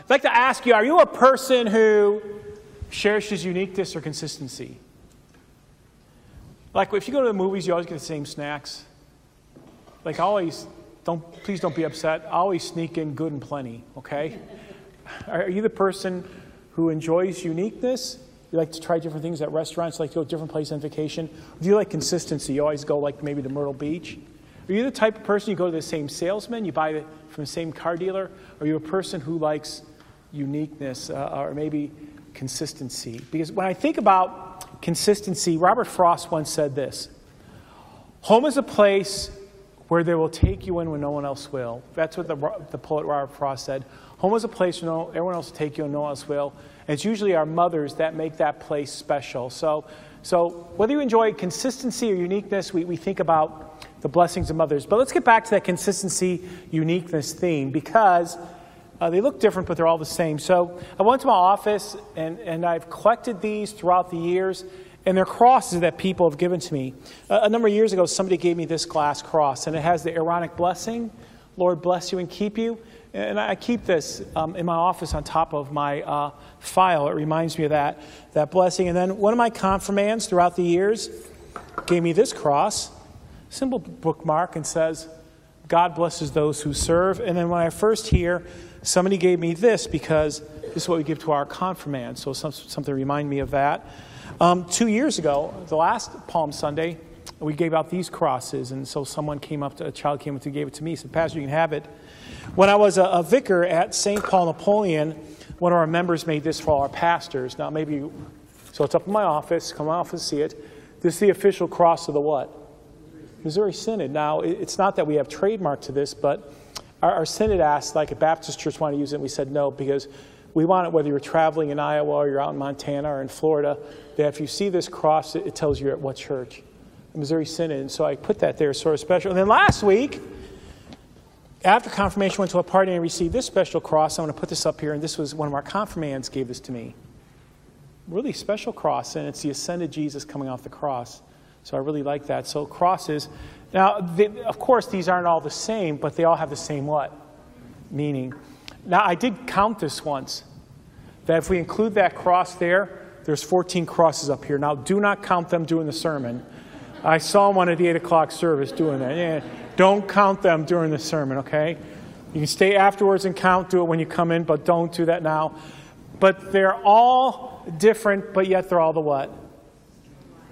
I'd like to ask you are you a person who cherishes uniqueness or consistency? Like if you go to the movies, you always get the same snacks. Like always, don't please don't be upset. Always sneak in good and plenty, okay? Are you the person who enjoys uniqueness? You like to try different things at restaurants, you like to go to different places on vacation? do you like consistency? You always go like maybe to Myrtle Beach? Are you the type of person you go to the same salesman, you buy it from the same car dealer? Or are you a person who likes uniqueness uh, or maybe consistency? Because when I think about consistency, Robert Frost once said this Home is a place where they will take you in when no one else will. That's what the, the poet Robert Frost said. Home is a place where no, everyone else will take you and no one else will. And it's usually our mothers that make that place special. So, so whether you enjoy consistency or uniqueness, we, we think about the blessings of mothers. But let's get back to that consistency, uniqueness theme because uh, they look different, but they're all the same. So I went to my office and, and I've collected these throughout the years and they're crosses that people have given to me. Uh, a number of years ago, somebody gave me this glass cross, and it has the Aaronic blessing Lord bless you and keep you. And I keep this um, in my office on top of my uh, file. It reminds me of that, that blessing. And then one of my confirmands throughout the years gave me this cross, simple bookmark, and says, God blesses those who serve. And then when I first hear, somebody gave me this because this is what we give to our confirmand. So some, something remind me of that. Um, two years ago, the last Palm Sunday, we gave out these crosses, and so someone came up to a child came up to gave it to me. Said, "Pastor, you can have it." When I was a, a vicar at St. Paul Napoleon, one of our members made this for our pastors. Now, maybe so it's up in my office. Come off and see it. This is the official cross of the what? Missouri Synod. Now, it's not that we have trademark to this, but our, our synod asked, like a Baptist church, want to use it, and we said no because we want it whether you're traveling in Iowa or you're out in Montana or in Florida, that if you see this cross, it, tells you at what church. The Missouri Synod. And so I put that there, sort of special. And then last week, after confirmation, went to a party and received this special cross. I'm going to put this up here, and this was one of our confirmands gave this to me. Really special cross, and it's the ascended Jesus coming off the cross. So I really like that. So crosses. Now, of course, these aren't all the same, but they all have the same what? Meaning. Now, I did count this once. That if we include that cross there, there's 14 crosses up here. Now, do not count them during the sermon. I saw one at the 8 o'clock service doing that. Yeah, don't count them during the sermon, okay? You can stay afterwards and count, do it when you come in, but don't do that now. But they're all different, but yet they're all the what?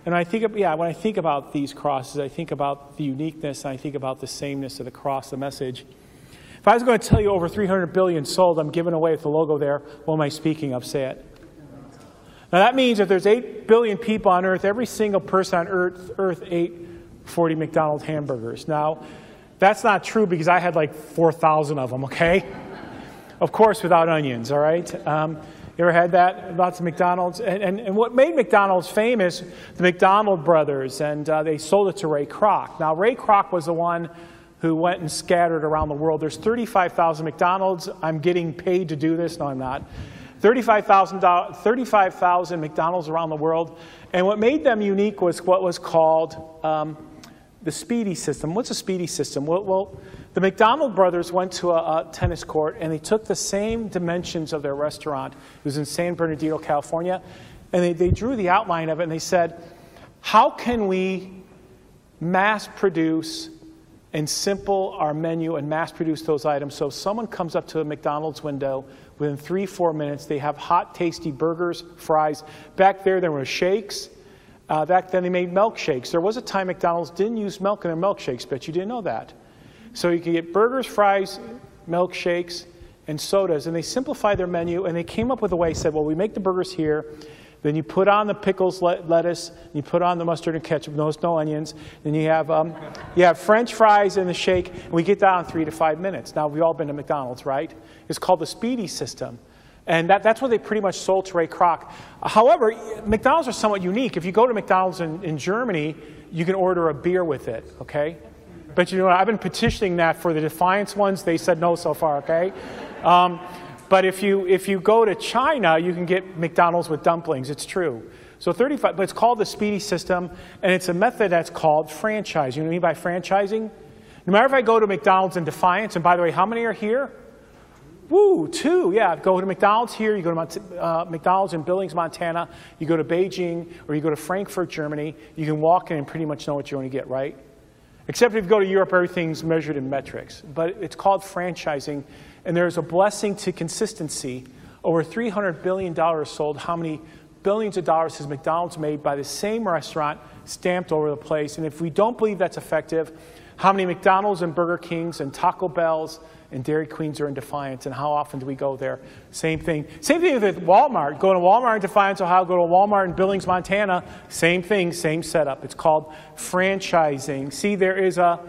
And I think, yeah, when I think about these crosses, I think about the uniqueness, and I think about the sameness of the cross, the message. If I was going to tell you over 300 billion sold, I'm giving away with the logo there. What am I speaking of? Say it. Now that means if there's 8 billion people on earth, every single person on earth, earth ate 40 McDonald's hamburgers. Now, that's not true because I had like 4,000 of them, okay? of course, without onions, all right? Um, you ever had that? Lots of McDonald's. And, and, and, what made McDonald's famous, the McDonald brothers, and uh, they sold it to Ray Kroc. Now, Ray Kroc was the one who went and scattered around the world. There's 35,000 McDonald's. I'm getting paid to do this. No, I'm not. 35,000 35, McDonald's around the world. And what made them unique was what was called um, the Speedee system. What's a Speedee system? Well, well the McDonald brothers went to a, a, tennis court and they took the same dimensions of their restaurant. It was in San Bernardino, California. And they, they drew the outline of it and they said, how can we mass produce and simple our menu and mass produce those items. So if someone comes up to a McDonald's window, within three, four minutes, they have hot, tasty burgers, fries. Back there, there were shakes. Uh, back then, they made milkshakes. There was a time McDonald's didn't use milk in their milkshakes, but you didn't know that. So you could get burgers, fries, milkshakes, and sodas. And they simplified their menu, and they came up with a way, said, well, we make the burgers here. Then you put on the pickles, lettuce, you put on the mustard and ketchup, no, no onions. Then you have, um, you have French fries in the shake, and we get that in three to five minutes. Now, we've all been to McDonald's, right? It's called the Speedee system. And that, that's what they pretty much sold to Ray Kroc. However, McDonald's are somewhat unique. If you go to McDonald's in, in Germany, you can order a beer with it, okay? But you know what? I've been petitioning that for the Defiance ones. They said no so far, okay? Um, but if you, if you go to China, you can get McDonald's with dumplings. It's true. So 35, but it's called the Speedee system, and it's a method that's called franchise. You know what I mean by franchising? No matter if I go to McDonald's in Defiance, and by the way, how many are here? Woo, two, yeah. Go to McDonald's here, you go to uh, McDonald's in Billings, Montana, you go to Beijing, or you go to Frankfurt, Germany. You can walk in and pretty much know what you're going to get, right? Except if you go to Europe, everything's measured in metrics. But it's called franchising, and there's a blessing to consistency. Over $300 billion sold. How many billions of dollars has McDonald's made by the same restaurant stamped over the place? And if we don't believe that's effective, how many McDonald's and Burger Kings and Taco Bells and Dairy Queens are in Defiance, and how often do we go there? Same thing. Same thing with Walmart. Go to Walmart in Defiance, Ohio, go to Walmart in Billings, Montana. Same thing, same setup. It's called franchising. See, there is a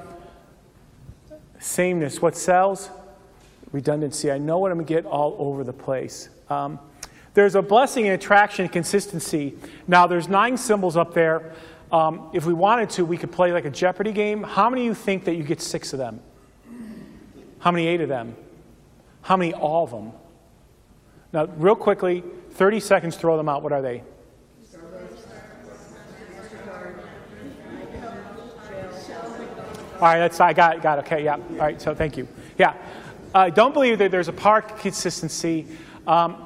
sameness. What sells? Redundancy. I know what I'm going to get all over the place. Um, there's a blessing in attraction and consistency. Now, there's nine symbols up there. Um, if we wanted to, we could play like a Jeopardy game. How many of you think that you get six of them? How many ate of them? How many all of them? Now, real quickly, 30 seconds, throw them out. What are they? All right, that's I got it, got it. Okay, yeah. All right, so thank you. Yeah, I don't believe that there's a park consistency. Um,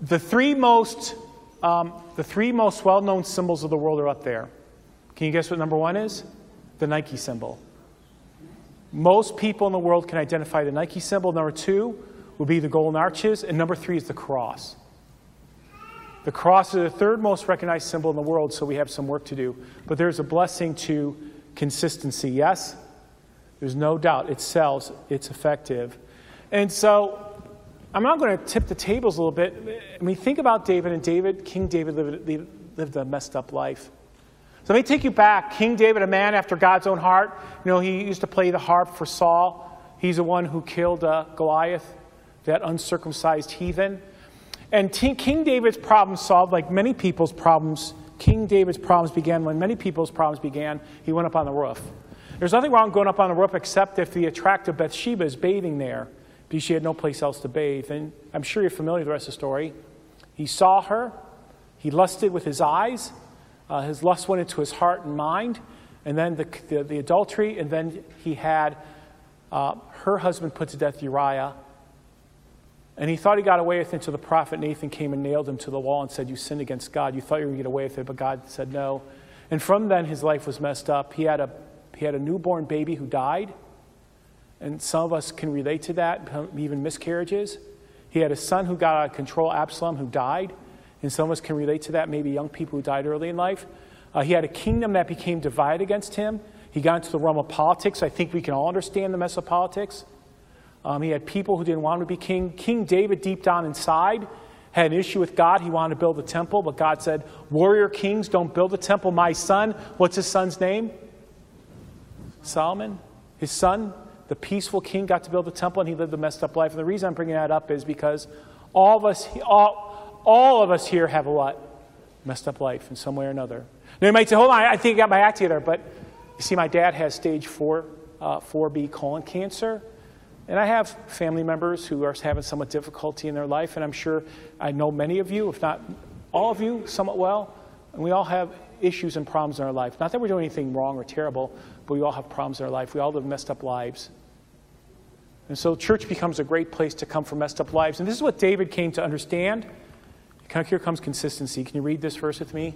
the three most um, the three most well-known symbols of the world are up there. Can you guess what number one is? The Nike symbol. Most people in the world can identify the Nike symbol. Number two would be the golden arches, and number three is the cross. The cross is the third most recognized symbol in the world, so we have some work to do. But there's a blessing to consistency, yes? There's no doubt. It sells, it's effective. And so I'm not going to tip the tables a little bit. I mean, think about David, and David, King David, lived, lived a messed up life. So let me take you back. King David, a man after God's own heart. You know, he used to play the harp for Saul. He's the one who killed uh, Goliath, that uncircumcised heathen. And T- King David's problem solved, like many people's problems. King David's problems began when many people's problems began. He went up on the roof. There's nothing wrong going up on the roof except if the attractive Bathsheba is bathing there because she had no place else to bathe. And I'm sure you're familiar with the rest of the story. He saw her, he lusted with his eyes, uh, his lust went into his heart and mind, and then the, the, the adultery, and then he had uh, her husband put to death Uriah. And he thought he got away with it until the prophet Nathan came and nailed him to the wall and said, You sinned against God. You thought you were going to get away with it, but God said no. And from then, his life was messed up. He had a, he had a newborn baby who died. And some of us can relate to that, even miscarriages. He had a son who got out of control, Absalom, who died and some of us can relate to that, maybe young people who died early in life. Uh, he had a kingdom that became divided against him. He got into the realm of politics. I think we can all understand the mess of politics. Um, he had people who didn't want him to be king. King David, deep down inside, had an issue with God. He wanted to build a temple, but God said, Warrior kings don't build a temple. My son, what's his son's name? Solomon. His son, the peaceful king, got to build a temple and he lived a messed up life. And the reason I'm bringing that up is because all of us, all, all of us here have a what? Messed up life in some way or another. Now you might say, hold on, I think I got my act together, but you see, my dad has stage 4, uh, 4B colon cancer. And I have family members who are having somewhat difficulty in their life, and I'm sure I know many of you, if not all of you, somewhat well. And we all have issues and problems in our life. Not that we're doing anything wrong or terrible, but we all have problems in our life. We all live messed up lives. And so church becomes a great place to come for messed up lives. And this is what David came to understand. Here comes consistency. Can you read this verse with me?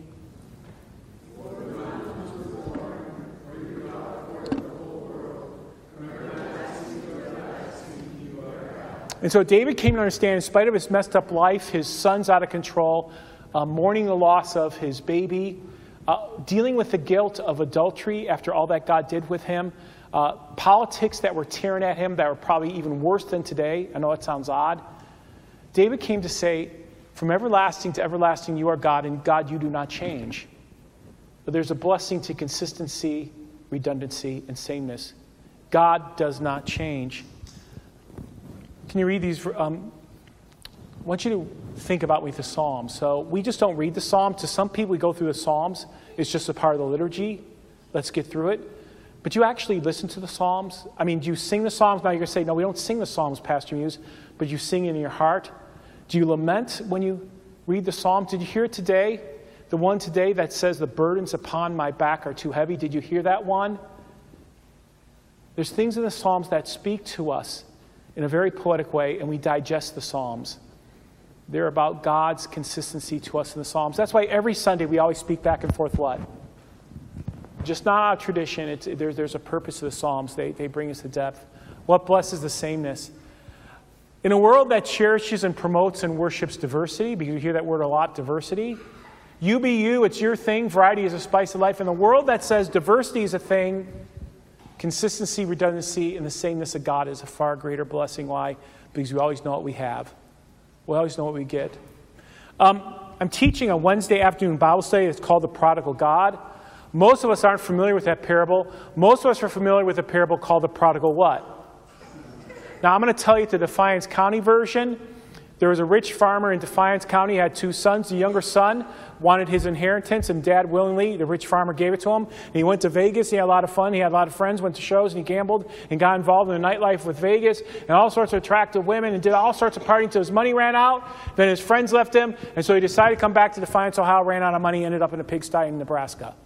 And so David came to understand, in spite of his messed up life, his son's out of control, uh, mourning the loss of his baby, uh, dealing with the guilt of adultery after all that God did with him, uh, politics that were tearing at him that were probably even worse than today. I know it sounds odd. David came to say, from everlasting to everlasting, you are God, and God, you do not change. But there's a blessing to consistency, redundancy, and sameness. God does not change. Can you read these? Um, I want you to think about with the Psalms. So we just don't read the Psalms. To some people, we go through the Psalms. It's just a part of the liturgy. Let's get through it. But you actually listen to the Psalms? I mean, do you sing the Psalms? Now you're going to say, no, we don't sing the Psalms, Pastor Muse, but you sing in your heart. Do you lament when you read the psalm? Did you hear today? The one today that says, The burdens upon my back are too heavy. Did you hear that one? There's things in the Psalms that speak to us in a very poetic way, and we digest the Psalms. They're about God's consistency to us in the Psalms. That's why every Sunday we always speak back and forth what? Just not of tradition. It's, there, there's a purpose to the Psalms. They, they bring us to depth. What blesses the sameness? In a world that cherishes and promotes and worships diversity, because you hear that word a lot, diversity, you be you, it's your thing, variety is a spice of life. In a world that says diversity is a thing, consistency, redundancy, and the sameness of God is a far greater blessing. Why? Because we always know what we have. We always know what we get. Um, I'm teaching a Wednesday afternoon Bible study. It's called The Prodigal God. Most of us aren't familiar with that parable. Most of us are familiar with a parable called The Prodigal what? Now, I'm going to tell you the Defiance County version. There was a rich farmer in Defiance County, had two sons. The younger son wanted his inheritance, and dad willingly, the rich farmer, gave it to him. And he went to Vegas, he had a lot of fun, he had a lot of friends, went to shows, and he gambled and got involved in the nightlife with Vegas and all sorts of attractive women and did all sorts of partying until his money ran out. Then his friends left him, and so he decided to come back to Defiance, Ohio, ran out of money, ended up in a pigsty in Nebraska.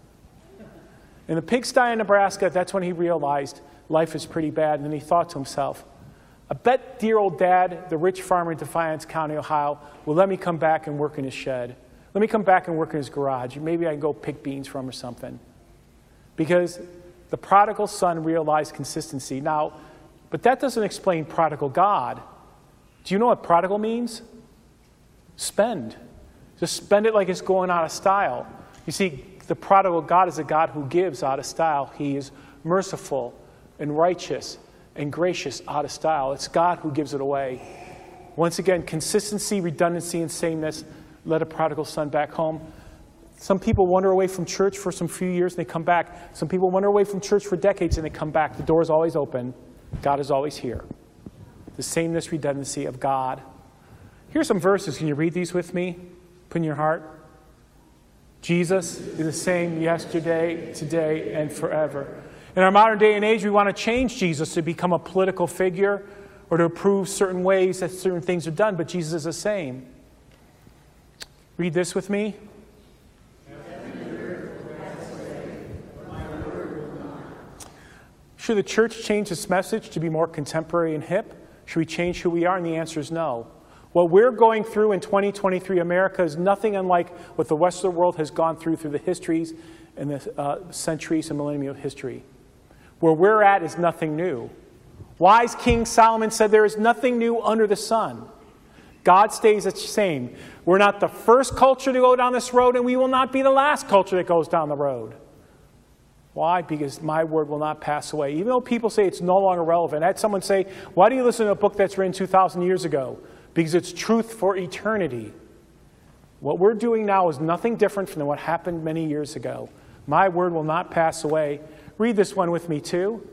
In the pigsty in Nebraska, that's when he realized life is pretty bad, and then he thought to himself, I bet dear old dad, the rich farmer in Defiance County, Ohio, will let me come back and work in his shed. Let me come back and work in his garage. Maybe I can go pick beans from or something. Because the prodigal son realized consistency. Now, but that doesn't explain prodigal God. Do you know what prodigal means? Spend. Just spend it like it's going out of style. You see, the prodigal God is a God who gives out of style. He is merciful and righteous and gracious out of style. It's God who gives it away. Once again, consistency, redundancy, and sameness led a prodigal son back home. Some people wander away from church for some few years and they come back. Some people wander away from church for decades and they come back. The door is always open. God is always here. The sameness, redundancy of God. Here's some verses. Can you read these with me? Put in your heart. Jesus is the same yesterday, today, and forever. In our modern day and age, we want to change Jesus to become a political figure or to approve certain ways that certain things are done, but Jesus is the same. Read this with me. Should the church change its message to be more contemporary and hip? Should we change who we are? And the answer is no. What we're going through in 2023 America is nothing unlike what the the world has gone through through the histories and the uh, centuries and millennia of history. Where we're at is nothing new. Wise King Solomon said, There is nothing new under the sun. God stays the same. We're not the first culture to go down this road, and we will not be the last culture that goes down the road. Why? Because my word will not pass away. Even though people say it's no longer relevant. I had someone say, Why do you listen to a book that's written 2,000 years ago? Because it's truth for eternity. What we're doing now is nothing different from what happened many years ago. My word will not pass away. Read this one with me, too.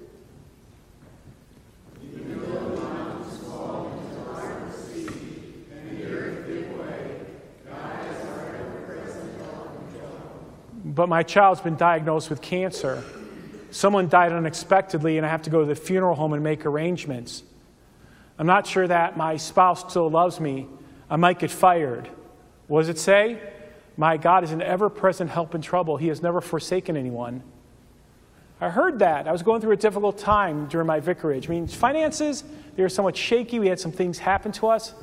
But my child's been diagnosed with cancer. Someone died unexpectedly, and I have to go to the funeral home and make arrangements. I'm not sure that my spouse still loves me. I might get fired. What does it say? My God is an ever present help in trouble. He has never forsaken anyone. I heard that. I was going through a difficult time during my vicarage. I mean, finances, they were somewhat shaky. We had some things happen to us.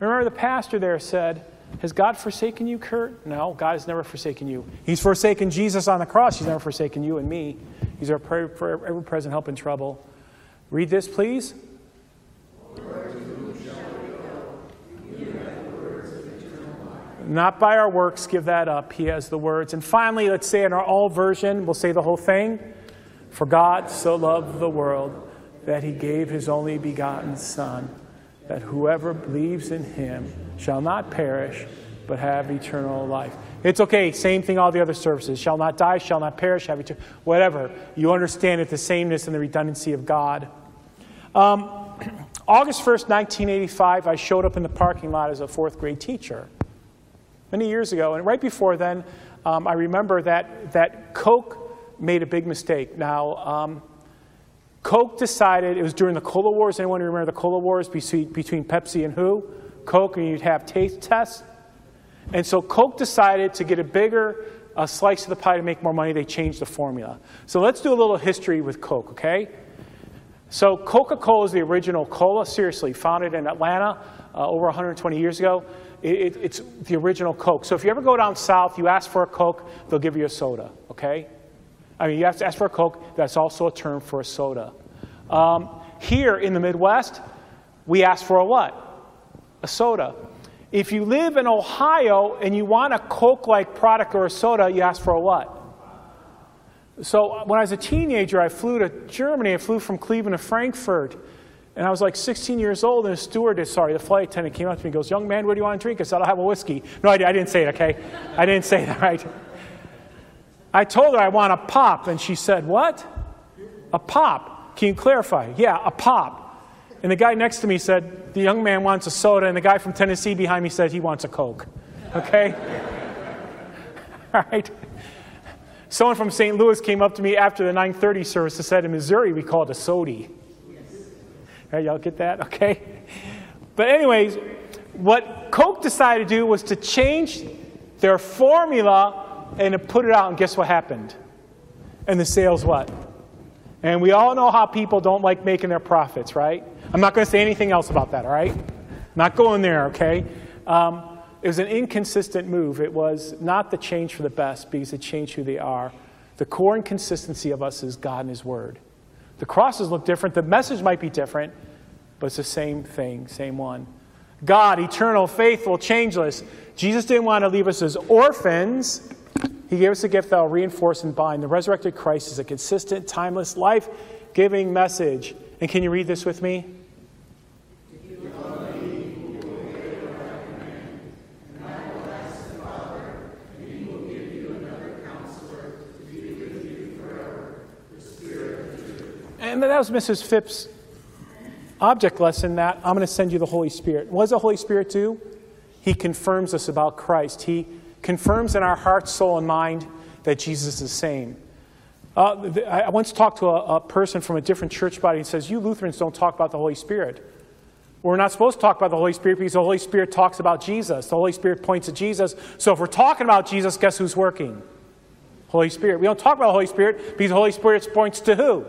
Remember, the pastor there said, Has God forsaken you, Kurt? No, God has never forsaken you. He's forsaken Jesus on the cross. He's never forsaken you and me. He's our ever present help in trouble. Read this, please. Not by our works give that up. He has the words. And finally, let's say in our all version, we'll say the whole thing. For God so loved the world that he gave his only begotten Son, that whoever believes in him shall not perish, but have eternal life. It's okay, same thing all the other services. Shall not die, shall not perish, have eternal whatever. You understand it, the sameness and the redundancy of God. Um, August 1st, 1985, I showed up in the parking lot as a fourth grade teacher. Many years ago, and right before then, um, I remember that, that Coke made a big mistake. Now, um, Coke decided, it was during the Cola Wars. Anyone remember the Cola Wars between, Pepsi and who? Coke, and you'd have taste tests. And so Coke decided to get a bigger uh, slice of the pie to make more money. They changed the formula. So let's do a little history with Coke, okay? So Coca Cola is the original cola, seriously, founded in Atlanta uh, over 120 years ago. It, it, it's the original Coke. So if you ever go down south, you ask for a Coke, they'll give you a soda, okay? I mean, you have to ask for a Coke, that's also a term for a soda. Um, here in the Midwest, we ask for a what? A soda. If you live in Ohio and you want a Coke like product or a soda, you ask for a what? So when I was a teenager, I flew to Germany. I flew from Cleveland to Frankfurt. And I was like 16 years old, and a stewardess, sorry, the flight attendant came up to me and goes, Young man, what do you want to drink? I said, I'll have a whiskey. No, I didn't say it, okay? I didn't say that, right? I told her I want a pop, and she said, What? A pop. Can you clarify? Yeah, a pop. And the guy next to me said, The young man wants a soda, and the guy from Tennessee behind me said he wants a Coke. Okay? All right? Someone from St. Louis came up to me after the 930 service and said, in Missouri, we call it a sody. Right, y'all get that? Okay. But anyways, what Coke decided to do was to change their formula and to put it out, and guess what happened? And the sales what? And we all know how people don't like making their profits, right? I'm not going to say anything else about that, all right? Not going there, okay? Um, it was an inconsistent move. It was not the change for the best because it changed who they are. The core inconsistency of us is God and His Word. The crosses look different, the message might be different, but it's the same thing, same one. God, eternal, faithful, changeless. Jesus didn't want to leave us as orphans. He gave us a gift that will reinforce and bind. The resurrected Christ is a consistent, timeless, life giving message. And can you read this with me? and that was Mrs. Phipps' object lesson that I'm going to send you the Holy Spirit. What does the Holy Spirit do? He confirms us about Christ. He confirms in our heart, soul, and mind that Jesus is the same. Uh, I once talked to a, a, person from a different church body and says, You Lutherans don't talk about the Holy Spirit. We're not supposed to talk about the Holy Spirit because the Holy Spirit talks about Jesus. The Holy Spirit points to Jesus. So if we're talking about Jesus, guess who's working? Holy Spirit. We don't talk about the Holy Spirit because the Holy Spirit points to who?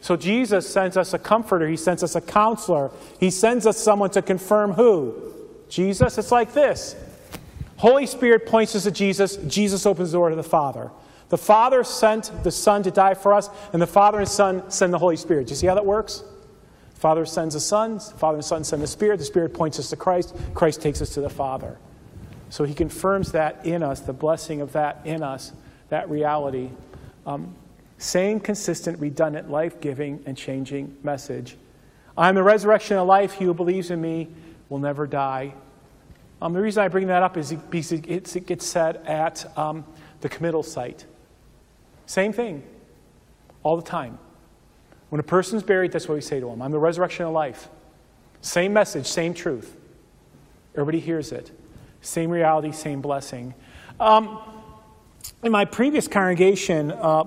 So Jesus sends us a comforter, He sends us a counselor, He sends us someone to confirm who? Jesus. It's like this Holy Spirit points us to Jesus, Jesus opens the door to the Father. The Father sent the Son to die for us, and the Father and Son send the Holy Spirit. Do you see how that works? The Father sends the Son, the Father and Son send the Spirit, the Spirit points us to Christ, Christ takes us to the Father. So he confirms that in us, the blessing of that in us, that reality. Um, same consistent, redundant, life giving, and changing message. I am the resurrection of life. He who believes in me will never die. Um, the reason I bring that up is because it gets said at um, the committal site. Same thing, all the time. When a person's buried, that's what we say to them I'm the resurrection of life. Same message, same truth. Everybody hears it. Same reality, same blessing. Um, in my previous congregation, uh,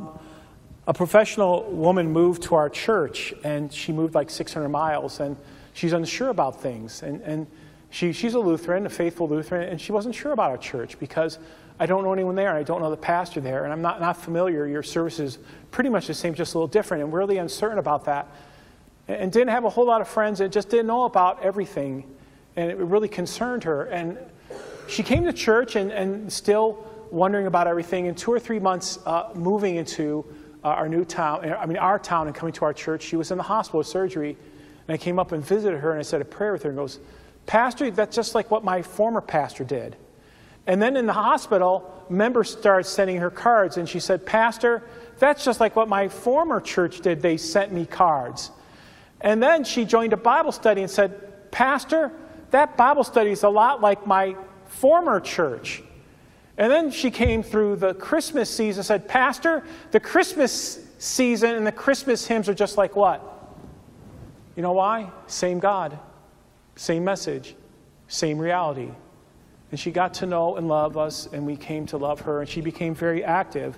a professional woman moved to our church, and she moved like 600 miles, and she's unsure about things. And, and she, she's a Lutheran, a faithful Lutheran, and she wasn't sure about our church because I don't know anyone there, and I don't know the pastor there, and I'm not, not familiar. Your service is pretty much the same, just a little different, and really uncertain about that. And didn't have a whole lot of friends, and just didn't know about everything, and it really concerned her. And she came to church and, and still wondering about everything. In two or three months, uh, moving into uh, our new town, I mean, our town, and coming to our church. She was in the hospital with surgery. And I came up and visited her, and I said a prayer with her, and goes, Pastor, that's just like what my former pastor did. And then in the hospital, members started sending her cards, and she said, Pastor, that's just like what my former church did. They sent me cards. And then she joined a Bible study and said, Pastor, that Bible study is a lot like my former church. And then she came through the Christmas season and said, Pastor, the Christmas season and the Christmas hymns are just like what? You know why? Same God, same message, same reality. And she got to know and love us, and we came to love her, and she became very active.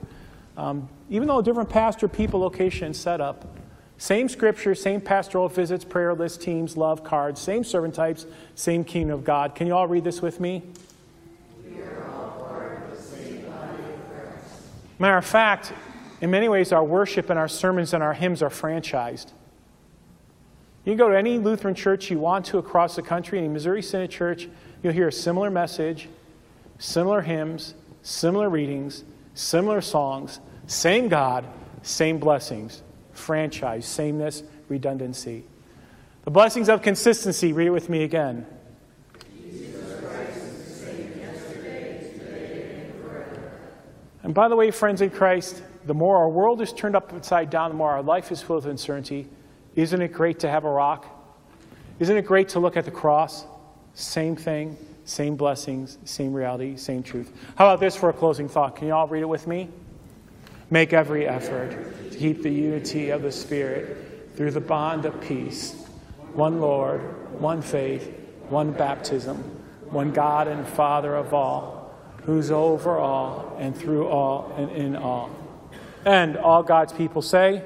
Um, even though different pastor, people, location, setup, same scripture, same pastoral visits, prayer list teams, love cards, same servant types, same kingdom of God. Can you all read this with me? Matter of fact, in many ways, our worship and our sermons and our hymns are franchised. You can go to any Lutheran church you want to across the country, any Missouri Synod church, you'll hear a similar message, similar hymns, similar readings, similar songs, same God, same blessings, franchise, sameness, redundancy. The blessings of consistency, read it with me again. And by the way, friends in Christ, the more our world is turned upside down, the more our life is full of uncertainty. Isn't it great to have a rock? Isn't it great to look at the cross? Same thing, same blessings, same reality, same truth. How about this for a closing thought? Can you all read it with me? Make every effort to keep the unity of the Spirit through the bond of peace. One Lord, one faith, one baptism, one God and Father of all, who's over all and through all and in all. And all God's people say,